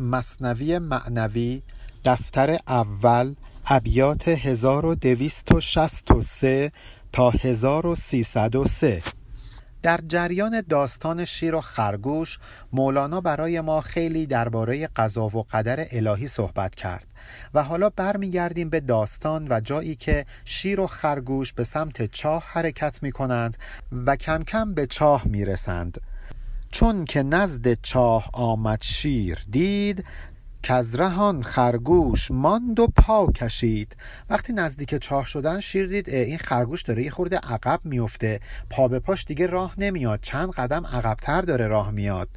مصنوی معنوی دفتر اول ابیات 1263 تا 1303 در جریان داستان شیر و خرگوش مولانا برای ما خیلی درباره قضا و قدر الهی صحبت کرد و حالا برمیگردیم به داستان و جایی که شیر و خرگوش به سمت چاه حرکت می کنند و کم کم به چاه می رسند چون که نزد چاه آمد شیر دید کزرهان خرگوش ماند و پا کشید. وقتی نزدیک چاه شدن شیر دید این خرگوش داره یه خورده عقب میفته. پا به پاش دیگه راه نمیاد. چند قدم عقبتر داره راه میاد.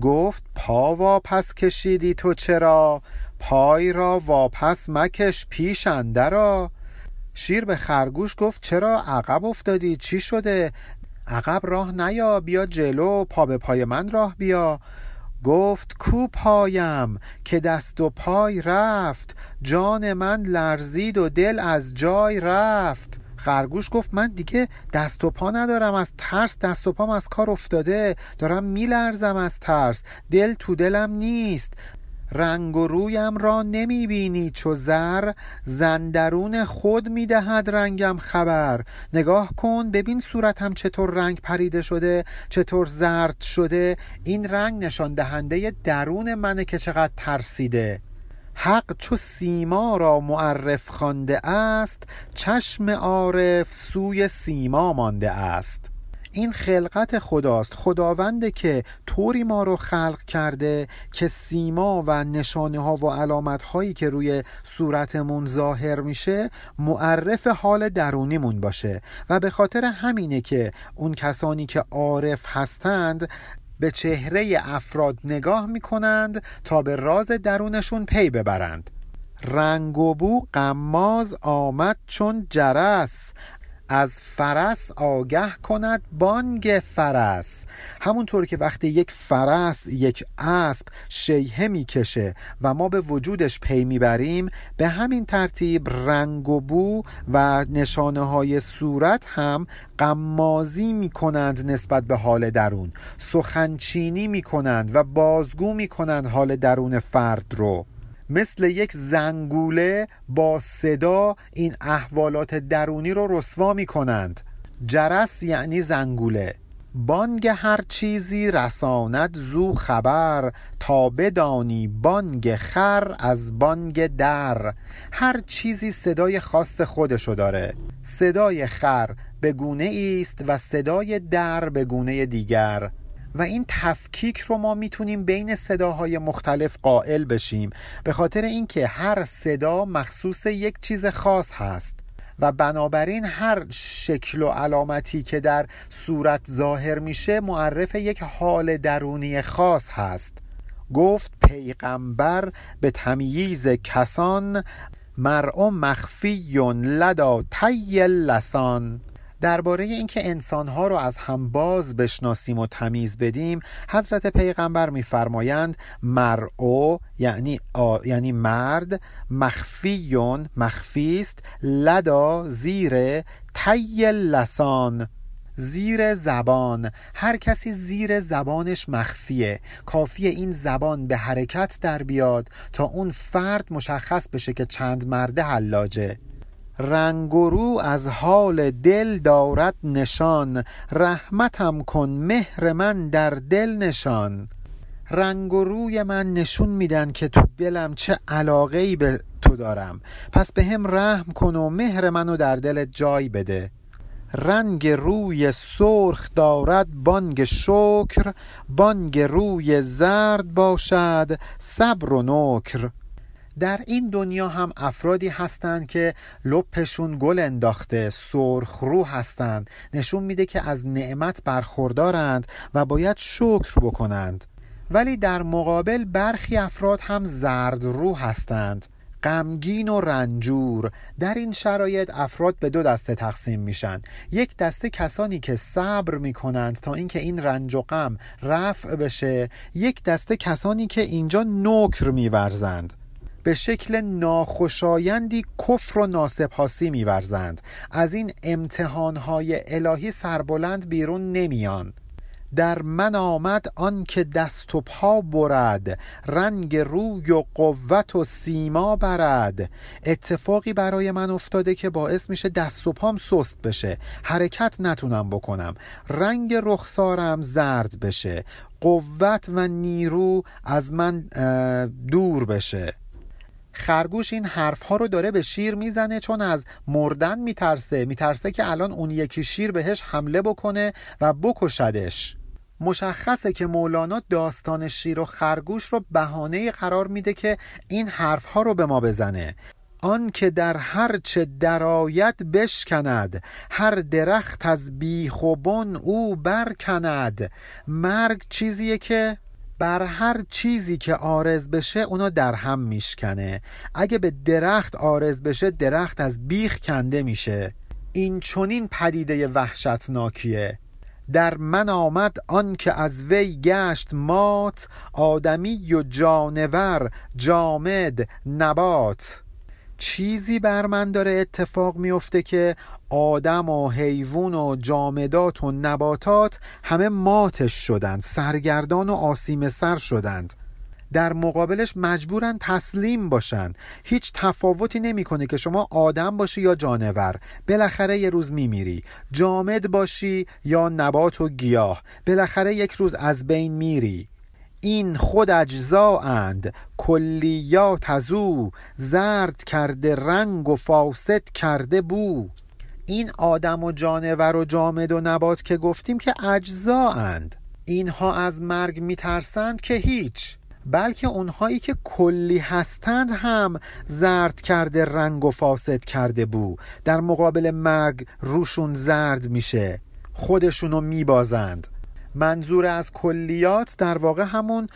گفت پا واپس کشیدی تو چرا؟ پای را واپس مکش پیش اندرا شیر به خرگوش گفت چرا عقب افتادی؟ چی شده؟ عقب راه نیا بیا جلو پا به پای من راه بیا. گفت کو پایم که دست و پای رفت جان من لرزید و دل از جای رفت. خرگوش گفت من دیگه دست و پا ندارم از ترس دست و پام از کار افتاده دارم میلرزم از ترس دل تو دلم نیست. رنگ و رویم را نمی بینی چو زر. زندرون خود می دهد رنگم خبر. نگاه کن ببین صورتم چطور رنگ پریده شده چطور زرد شده. این رنگ نشان دهنده درون منه که چقدر ترسیده. حق چو سیما را معرف خوانده است چشم عارف سوی سیما مانده است. این خلقت خداست. خداونده که طوری ما رو خلق کرده که سیما و نشانه ها و علامت هایی که روی صورتمون ظاهر میشه معرف حال درونیمون باشه. و به خاطر همینه که اون کسانی که عارف هستند به چهره افراد نگاه می‌کنند تا به راز درونشون پی ببرند. رنگ و بو غماز آمد چون جرس. از فرس آگه کند بانگ فرس. همونطور که وقتی یک فرس یک اسب شیهه می‌کشه و ما به وجودش پی می‌بریم به همین ترتیب رنگ و بو و نشانه های صورت هم قمازی می‌کنند نسبت به حال درون. سخنچینی می‌کنند و بازگو می‌کنند حال درون فرد رو. مثل یک زنگوله با صدا این احوالات درونی رو رسوا می کنند جرس یعنی زنگوله. بانگ هر چیزی رساند زو خبر تا بدانی بانگ خر از بانگ در. هر چیزی صدای خاص خودشو داره. صدای خر به گونه است و صدای در به گونه دیگر. و این تفکیک رو ما می‌تونیم بین صداهای مختلف قائل بشیم. به خاطر اینکه هر صدا مخصوص یک چیز خاص هست و بنابراین هر شکل و علامتی که در صورت ظاهر میشه معرف یک حال درونی خاص هست. گفت پیغمبر به تمییز کسان مرء مخفی لدا طی لسان درباره اینکه انسانها رو از هم باز بشناسیم و تمیز بدیم حضرت پیغمبر میفرمایند مرعو یعنی یعنی مرد مخفیون مخفی است لدا زیر طی لسان زیر زبان هر کسی زیر زبانش مخفیه کافیه این زبان به حرکت در بیاد تا اون فرد مشخص بشه که چند مرده حلاجه. رنگ و رو از حال دل دارد نشان. رحمتم کن مهر من در دل نشان. رنگ و روی من نشون میدن که تو دلم چه علاقه ای به تو دارم. پس به هم رحم کن و مهر منو در دل جای بده. رنگ روی سرخ دارد بانگ شکر بانگ روی زرد باشد صبر و نکر. در این دنیا هم افرادی هستند که لپشون گل انداخته سرخ رو هستند. نشون میده که از نعمت برخوردارند و باید شکر بکنند. ولی در مقابل برخی افراد هم زرد رو هستند. غمگین و رنجور. در این شرایط افراد به دو دسته تقسیم میشن. یک دسته کسانی که صبر می‌کنند تا اینکه این رنج و غم رفع بشه. یک دسته کسانی که اینجا نکر میورزند. به شکل ناخوشایندی کفر و ناسپاسی میورزند. از این امتحانهای الهی سربلند بیرون نمیان. در من آمد آن که دست و پا برد رنگ روی و قوت و سیما برد. اتفاقی برای من افتاده که باعث میشه دست و پام سست بشه. حرکت نتونم بکنم. رنگ رخسارم زرد بشه. قوت و نیرو از من دور بشه. خرگوش این حرف ها رو داره به شیر می‌زنه چون از مردن میترسه. میترسه که الان اون یکی شیر بهش حمله بکنه و بکشدش. مشخصه که مولانا داستان شیر و خرگوش رو بهانه قرار میده که این حرف ها رو به ما بزنه. آن که در هر چه درآید بشکند هر درخت از بیخ بن او برکند. مرگ چیزیه که بر هر چیزی که آرز بشه اونو در هم میشکنه. اگه به درخت آرز بشه درخت از بیخ کنده میشه. این چونین پدیده وحشتناکیه. در من آمد آن که از وی گشت مات آدمی و جانور جامد نبات. چیزی بر من داره اتفاق میفته که آدم و حیوان و جامدات و نباتات همه ماتش شدند سرگردان و آسیم سر شدند. در مقابلش مجبورن تسلیم باشن. هیچ تفاوتی نمی‌کنه که شما آدم باشی یا جانور. بالاخره یه روز میمیری. جامد باشی یا نبات و گیاه. بالاخره یک روز از بین میری. این خود اند کلیات از او زرد کرده رنگ و فاسد کرده بو این آدم و جانور و جامد و نبات که گفتیم که اند اینها از مرگ میترسند که هیچ بلکه اونهایی که کلی هستند هم زرد کرده رنگ و فاسد کرده بو در مقابل مرگ روشون زرد میشه. خودشونو میبازند. منظور از کلیات در واقع همون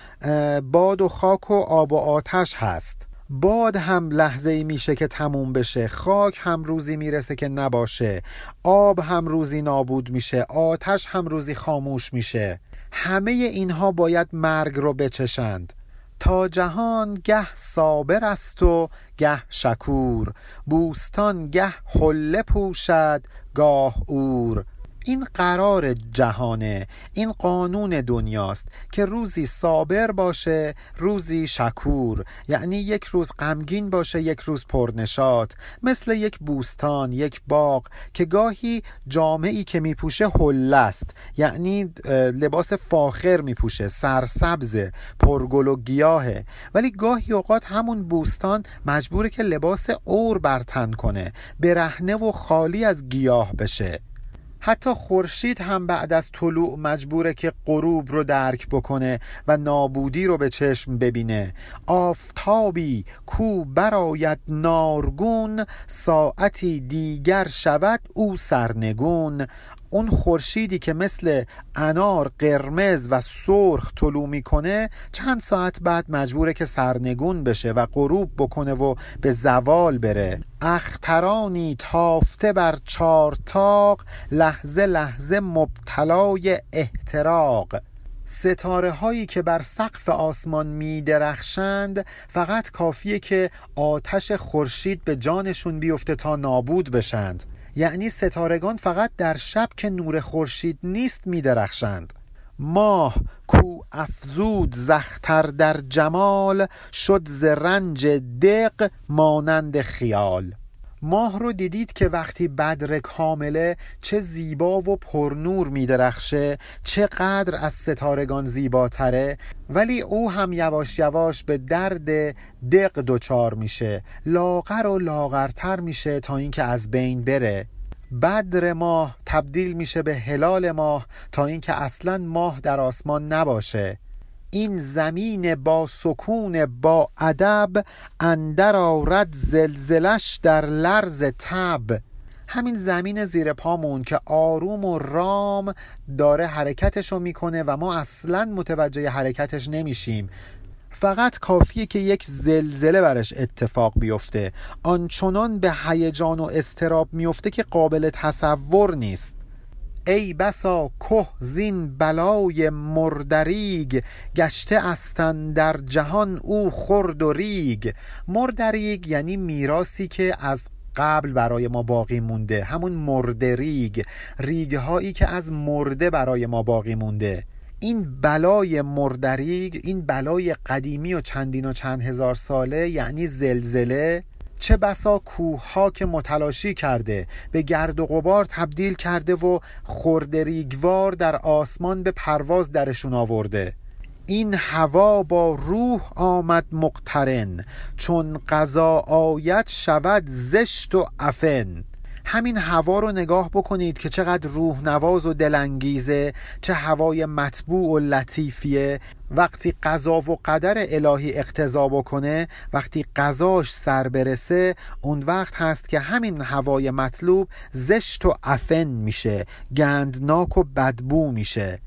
باد و خاک و آب و آتش هست. باد هم لحظه ای میشه که تموم بشه خاک هم روزی می‌رسه که نباشه آب هم روزی نابود میشه آتش هم روزی خاموش میشه. همه اینها باید مرگ رو بچشند. تا جهان گه صابر است و گه شکور بوستان گه حله پوشد گاه اور. این قرار جهانه این قانون دنیاست که روزی صابر باشه روزی شکور. یعنی یک روز غمگین باشه یک روز پرنشات مثل یک بوستان یک باغ که گاهی جامعی که میپوشه حله است. یعنی لباس فاخر میپوشه سرسبز پرگل و گیاهه. ولی گاهی اوقات همون بوستان مجبوره که لباس اور برتن کنه برهنه و خالی از گیاه بشه. حتی خورشید هم بعد از طلوع مجبوره که غروب رو درک بکنه و نابودی رو به چشم ببینه. آفتابی کو براید نارگون ساعتی دیگر شود او سرنگون. اون خورشیدی که مثل انار قرمز و سرخ طلوع می‌کنه چند ساعت بعد مجبوره که سرنگون بشه و غروب بکنه و به زوال بره. اخترانی تافته بر چارتاق لحظه لحظه مبتلای احتراق. ستاره هایی که بر سقف آسمان می درخشند فقط کافیه که آتش خورشید به جانشون بیفته تا نابود بشند. یعنی ستارگان فقط در شب که نور خورشید نیست می درخشند ماه کو افزود زختر در جمال شد ز رنج دق مانند خیال. ماه رو دیدید که وقتی بدر کامله چه زیبا و پرنور میدرخشه چقدر از ستارگان زیباتره. ولی او هم یواش یواش به درد دق دچار میشه. لاغر و لاغرتر میشه تا اینکه از بین بره. بدر ماه تبدیل میشه به هلال ماه تا اینکه اصلا ماه در آسمان نباشه. این زمین با سکون با ادب اندر آرد زلزلش در لرز تب. همین زمین زیر پامون که آروم و رام داره حرکتشو می‌کنه و ما اصلا متوجه حرکتش نمیشیم. فقط کافیه که یک زلزله برش اتفاق بیفته. آنچنان به هیجان و اضطراب میفته که قابل تصور نیست. ای بسا که زین بلای مردریگ گشته است اندر جهان او خرد و ریگ. مردریگ یعنی میراثی که از قبل برای ما باقی مونده همون مرده ریگ ریگ هایی که از مرده برای ما باقی مونده. این بلای مردریگ این بلای قدیمی و چندین و چند هزار ساله یعنی زلزله چه بسا کوه ها که متلاشی کرده به گرد و غبار تبدیل کرده و خردریگوار در آسمان به پرواز درشون آورده. این هوا با روح آمد مقترن چون قضا آیت شود زشت و افن همین هوا رو نگاه بکنید که چقدر روح نواز و دلانگیزه چه هوای مطبوع و لطیفیه. وقتی قضا و قدر الهی اقتضا بکنه وقتی قضاش سر برسه اون وقت هست که همین هوای مطلوب زشت و افن میشه گندناک و بدبو میشه.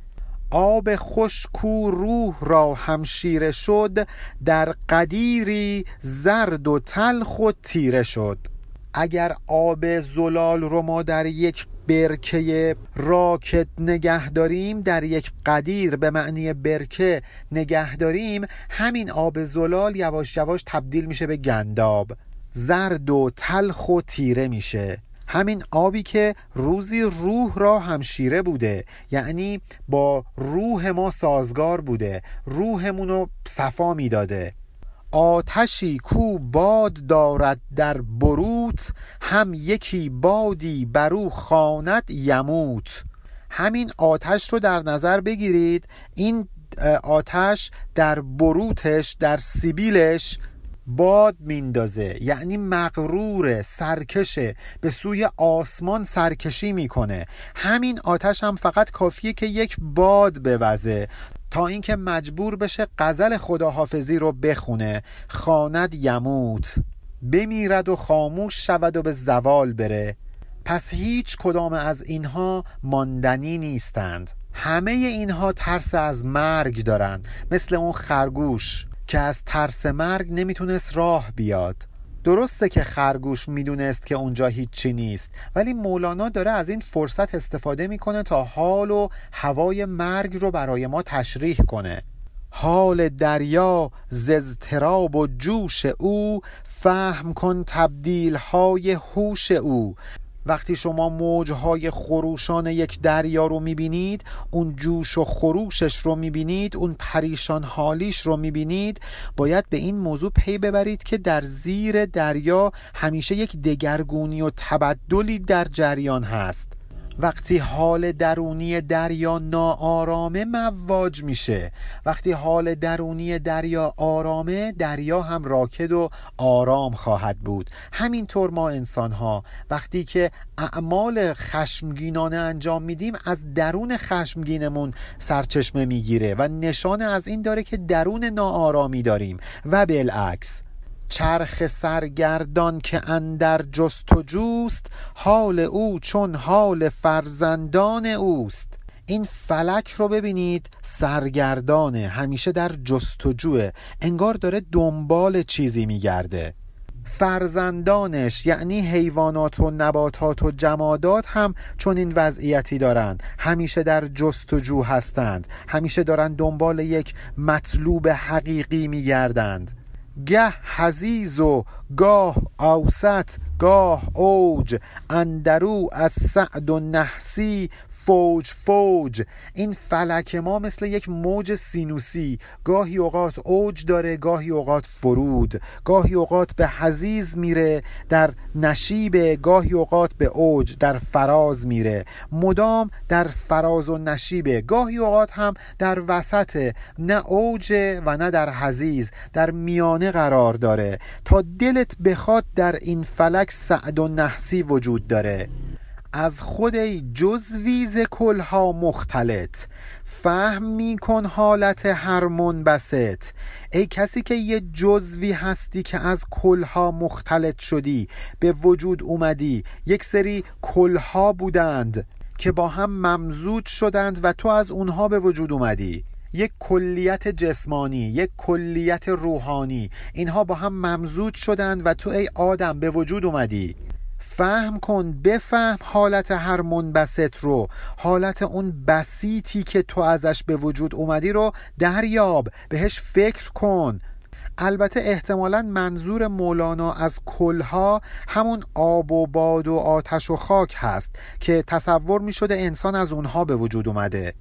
آب خشکو روح را همشیره شد در قدیری زرد و تلخ و تیره شد. اگر آب زلال رو ما در یک برکه راکت نگه داریم در یک قدیر به معنی برکه نگه داریم همین آب زلال یواش یواش تبدیل میشه به گنداب. زرد و تلخ و تیره میشه. همین آبی که روزی روح را همشیره بوده یعنی با روح ما سازگار بوده روحمون رو صفا می‌داده. آتشی کو باد دارد در بروت هم یکی بادی برو خواند یموت. همین آتش رو در نظر بگیرید. این آتش در بروتش در سیبیلش باد میندازه. یعنی مغرور سرکشه به سوی آسمان سرکشی می‌کنه. همین آتش هم فقط کافیه که یک باد بوزه. تا اینکه مجبور بشه غزل خداحافظی رو بخونه. خواند یموت. بمیرد و خاموش شود و به زوال بره. پس هیچ کدام از اینها ماندنی نیستند. همه اینها ترس از مرگ دارند. مثل اون خرگوش که از ترس مرگ نمی‌تونست راه بیاد. درسته که خرگوش می‌دونست که اونجا هیچی نیست ولی مولانا داره از این فرصت استفاده می‌کنه تا حال و هوای مرگ رو برای ما تشریح کنه. حال دریا ززتراب و جوش او فهم کن تبدیل های هوش او. وقتی شما موجهای خروشان یک دریا رو می‌بینید اون جوش و خروشش رو می‌بینید اون پریشان حالیش رو می‌بینید باید به این موضوع پی ببرید که در زیر دریا همیشه یک دگرگونی و تبدلی در جریان هست. وقتی حال درونی دریا ناآرامه مواج میشه. وقتی حال درونی دریا آرامه دریا هم راکد و آرام خواهد بود. همینطور ما انسان ها وقتی که اعمال خشمگینانه انجام میدیم از درون خشمگینمون سرچشمه می‌گیره و نشان از این داره که درون ناآرامی داریم. و بالعکس چرخ سرگردان که اندر جستجوست حال او چون حال فرزندان اوست. این فلک رو ببینید سرگردانه همیشه در جستجوه انگار داره دنبال چیزی میگرده. فرزندانش یعنی حیوانات و نباتات و جمادات هم چون این وضعیتی دارند. همیشه در جستجو هستند. همیشه دارند دنبال یک مطلوب حقیقی میگردند. گه حزیز و گاه اوسط گاه اوج اندرو از سعد و نحسی فوج فوج. این فلک ما مثل یک موج سینوسی. گاهی اوقات اوج داره گاهی اوقات فرود. گاهی اوقات به حزیز میره در نشیب گاهی اوقات به اوج در فراز میره. مدام در فراز و نشیبه گاهی اوقات هم در وسط. نه اوج و نه در حزیز در میانه قرار داره. تا دلت بخواد در این فلک سعد و نحسی وجود داره. از خود ای جزویز کلها مختلط. فهم می کن حالت هر منبسط. ای کسی که یه جزوی هستی که از کلها مختلط شدی به وجود اومدی. یک سری کلها بودند که با هم ممزود شدند و تو از اونها به وجود اومدی. یک کلیت جسمانی یک کلیت روحانی. اینها با هم ممزود شدند و تو ای آدم به وجود اومدی. فهم کن بفهم حالت هر منبسط رو. حالت اون بسیتی که تو ازش به وجود اومدی رو دریاب بهش فکر کن. البته احتمالا منظور مولانا از کلها همون آب و باد و آتش و خاک هست که تصور می شده انسان از اونها به وجود اومده.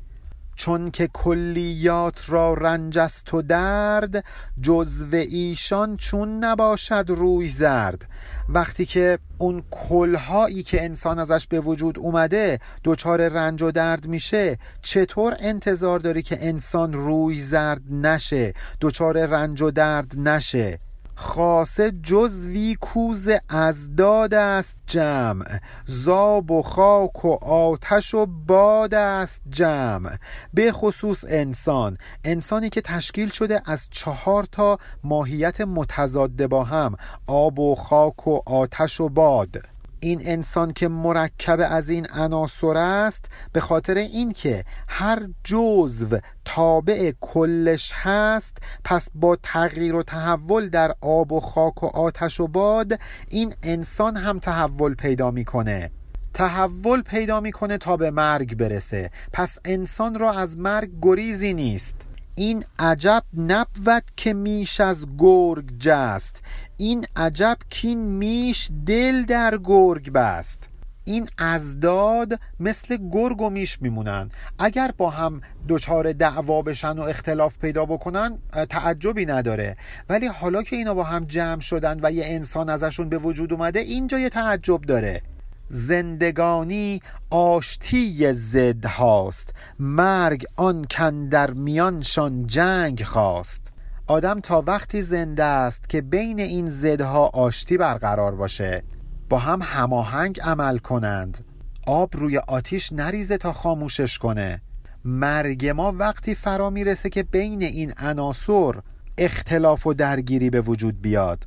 چون که کلیات را رنجست و درد جزو ایشان چون نباشد روی زرد. وقتی که اون کلهایی که انسان ازش به وجود اومده دچار رنج و درد میشه چطور انتظار داری که انسان روی زرد نشه دچار رنج و درد نشه؟ خاصه جزوی کوز از داد است جمع. زاب و خاک و آتش و باد است جمع. به خصوص انسان. انسانی که تشکیل شده از چهار تا ماهیت متضاد با هم آب و خاک و آتش و باد. این انسان که مرکب از این عناصر است به خاطر اینکه هر جزو تابع کلش هست پس با تغییر و تحول در آب و خاک و آتش و باد این انسان هم تحول پیدا می‌کنه. تحول پیدا می‌کنه تا به مرگ برسه. پس انسان را از مرگ گریزی نیست. این عجب نبود که میش از گرگ جست. این عجب کین میش دل در گرگ بست. این ازداد مثل گرگ و میش میمونن. اگر با هم دچار دعوا بشن و اختلاف پیدا بکنن تعجبی نداره. ولی حالا که اینا با هم جمع شدن و یه انسان ازشون به وجود اومده اینجا یه تعجب داره. زندگانی آشتی زد هاست. مرگ آن کن در میانشان جنگ خواست. آدم تا وقتی زنده است که بین این زدها آشتی برقرار باشه. با هم هماهنگ عمل کنند. آب روی آتیش نریزه تا خاموشش کنه. مرگ ما وقتی فرا می‌رسه که بین این عناصر اختلاف و درگیری به وجود بیاد.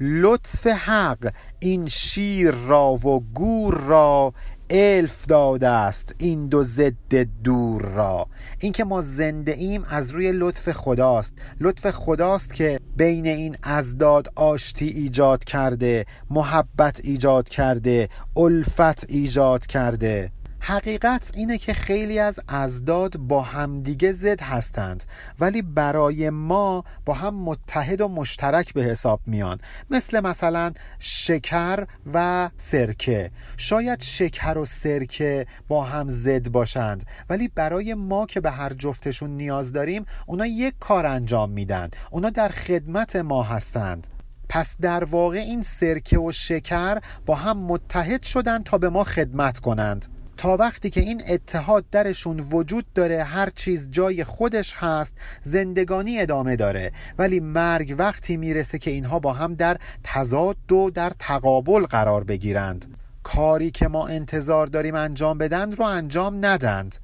لطف حق این شیر را و گور را الف داده است این دو ضد دور را. اینکه ما زنده ایم از روی لطف خداست. لطف خداست که بین این ازداد آشتی ایجاد کرده محبت ایجاد کرده الفت ایجاد کرده. حقیقت اینه که خیلی از ازداد با همدیگه زد هستند ولی برای ما با هم متحد و مشترک به حساب میان. مثل مثلا شکر و سرکه. شاید شکر و سرکه با هم زد باشند ولی برای ما که به هر جفتشون نیاز داریم اونا یک کار انجام میدن. اونا در خدمت ما هستند. پس در واقع این سرکه و شکر با هم متحد شدند تا به ما خدمت کنند. تا وقتی که این اتحاد درشون وجود داره هر چیز جای خودش هست زندگانی ادامه داره. ولی مرگ وقتی می‌رسه که اینها با هم در تضاد و در تقابل قرار بگیرند. کاری که ما انتظار داریم انجام بدن رو انجام ندند.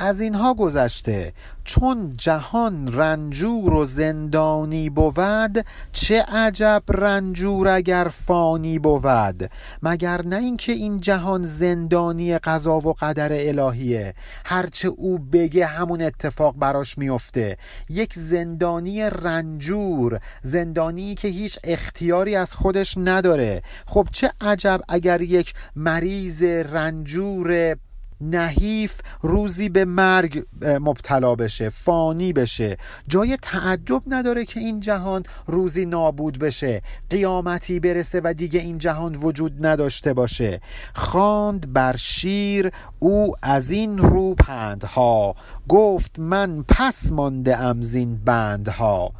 از اینها گذشته چون جهان رنجور و زندانی بود چه عجب رنجور اگر فانی بود؟ مگر نه اینکه این جهان زندانی قضا و قدر الهیه هرچه او بگه همون اتفاق براش میفته. یک زندانی رنجور زندانی که هیچ اختیاری از خودش نداره. خب چه عجب اگر یک مریض رنجور نحیف روزی به مرگ مبتلا بشه فانی بشه. جای تعجب نداره که این جهان روزی نابود بشه قیامتی برسه و دیگه این جهان وجود نداشته باشه. خواند بر شیر او از این رو پندها گفت من پس مانده ام زین بندها.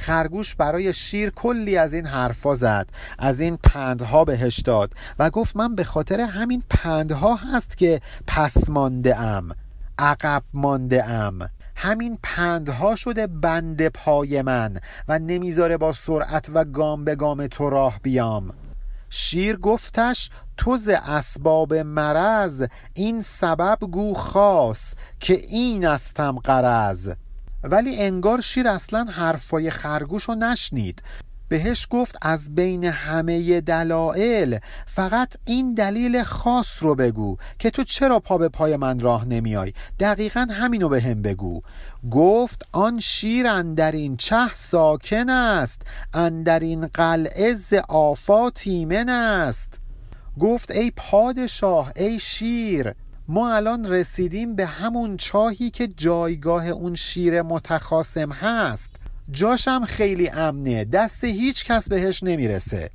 خرگوش برای شیر کلی از این حرفا زد از این پندها بهش داد و گفت من به خاطر همین پندها هست که پس مانده ام عقب مانده ام همین پندها شده بند پای من و نمی‌ذاره با سرعت و گام به گام تو راه بیام. شیر گفتش تو ز اسباب مرض این سبب گو خاص که این استم قرض ولی انگار شیر اصلا حرفای خرگوش رو نشنید. بهش گفت از بین همه دلایل فقط این دلیل خاص رو بگو که تو چرا پا به پای من راه نمیای؟ دقیقا همینو به هم بگو. گفت آن شیر اندر این چه ساکن است اندر این قلعه ز آفات ایمن است. گفت ای پادشاه ای شیر ما الان رسیدیم به همون چاهی که جایگاه اون شیر متخاسم هست. جاشم خیلی امنه. دست هیچ کس بهش نمی‌رسه.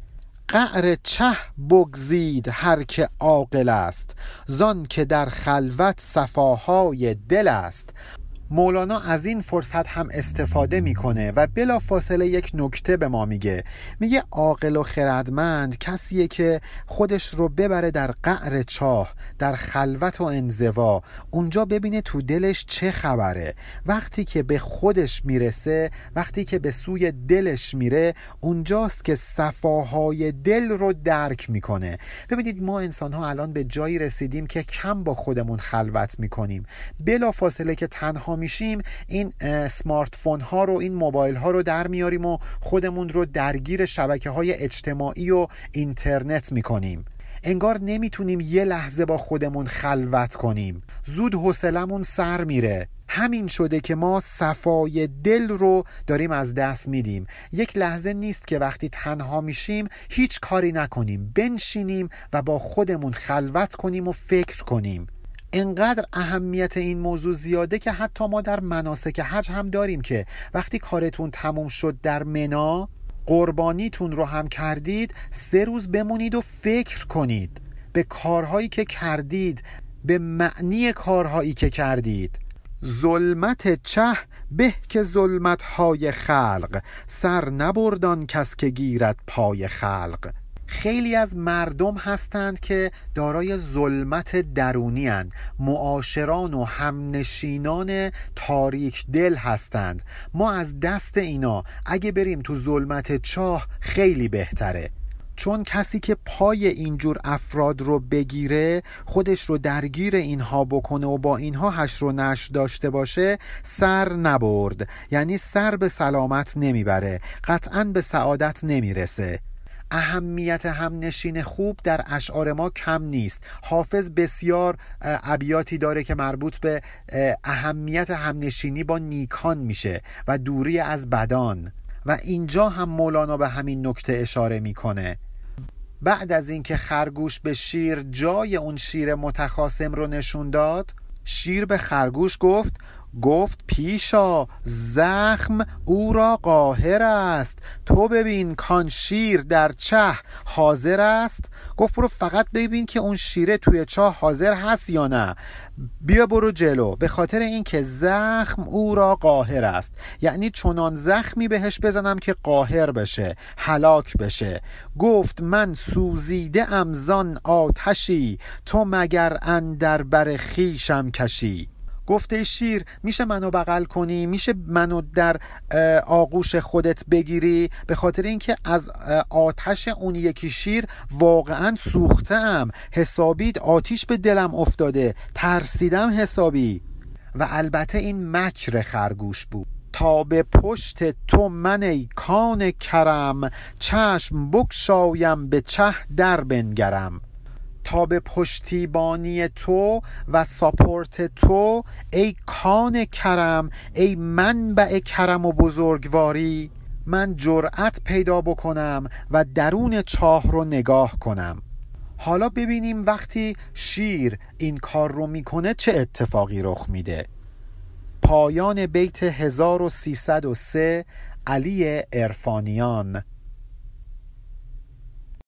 قعر چه بگزید هر که عاقل است. زان که در خلوت صفاهای دل است. مولانا از این فرصت هم استفاده می‌کنه و بلا فاصله یک نکته به ما میگه. میگه عاقل و خردمند کسیه که خودش رو ببره در قعر چاه در خلوت و انزوا. اونجا ببینه تو دلش چه خبره. وقتی که به خودش می‌رسه وقتی که به سوی دلش میره اونجاست که صفاهای دل رو درک می‌کنه. ببینید ما انسان ها الان به جایی رسیدیم که کم با خودمون خلوت می‌کنیم. بلا فاصله که تنها میشیم این سمارت فون ها رو این موبایل ها رو در میاریم و خودمون رو درگیر شبکه های اجتماعی و اینترنت می‌کنیم. انگار نمی‌تونیم یه لحظه با خودمون خلوت کنیم. زود حوصلمون سر میره. همین شده که ما صفای دل رو داریم از دست میدیم. یک لحظه نیست که وقتی تنها میشیم هیچ کاری نکنیم. بنشینیم و با خودمون خلوت کنیم و فکر کنیم. انقدر اهمیت این موضوع زیاده که حتی ما در مناسک حج هم داریم که وقتی کارتون تموم شد در منا قربانیتون رو هم کردید سه روز بمونید و فکر کنید به کارهایی که کردید به معنی کارهایی که کردید. ظلمت چه؟ به که ظلمت های خلق. سر نبردان کس که گیرد پای خلق. خیلی از مردم هستند که دارای ظلمت درونی هستند. معاشران و همنشینان تاریک دل هستند. ما از دست اینا اگه بریم تو ظلمت چاه خیلی بهتره. چون کسی که پای اینجور افراد رو بگیره خودش رو درگیر اینها بکنه و با اینها هش رو نش داشته باشه سر نبرد. یعنی سر به سلامت نمی‌بره. قطعا به سعادت نمی‌رسه. اهمیت همنشین خوب در اشعار ما کم نیست. حافظ بسیار ابیاتی داره که مربوط به اهمیت همنشینی با نیکان میشه و دوری از بدان. و اینجا هم مولانا به همین نکته اشاره می‌کنه. بعد از اینکه خرگوش به شیر جای اون شیر متخاسم رو نشون داد شیر به خرگوش گفت گفت پیشا زخم او را قاهر است. تو ببین کان شیر در چه حاضر است. گفت برو فقط ببین که اون شیره توی چاه حاضر هست یا نه. بیا برو جلو. به خاطر اینکه زخم او را قاهر است. یعنی چنان زخمی بهش بزنم که قاهر بشه هلاک بشه. گفت من سوزیده امزان آتشی تو مگر اندر بر خیشم کشی. گفته شیر میشه منو بغل کنی؟ میشه منو در آغوش خودت بگیری؟ به خاطر اینکه از آتش اون یکی شیر واقعا سوختم. حسابید آتیش به دلم افتاده. ترسیدم حسابی. و البته این مکر خرگوش بود. تا به پشت تو من ای کان کرم چشم بکشایم به چه در بنگرم. تا به پشتیبانی تو و ساپورت تو ای کان کرم ای منبع کرم و بزرگواری من جرأت پیدا بکنم و درون چاه رو نگاه کنم. حالا ببینیم وقتی شیر این کار رو می‌کنه چه اتفاقی رخ میده. پایان بیت 1303 علی ارفانیان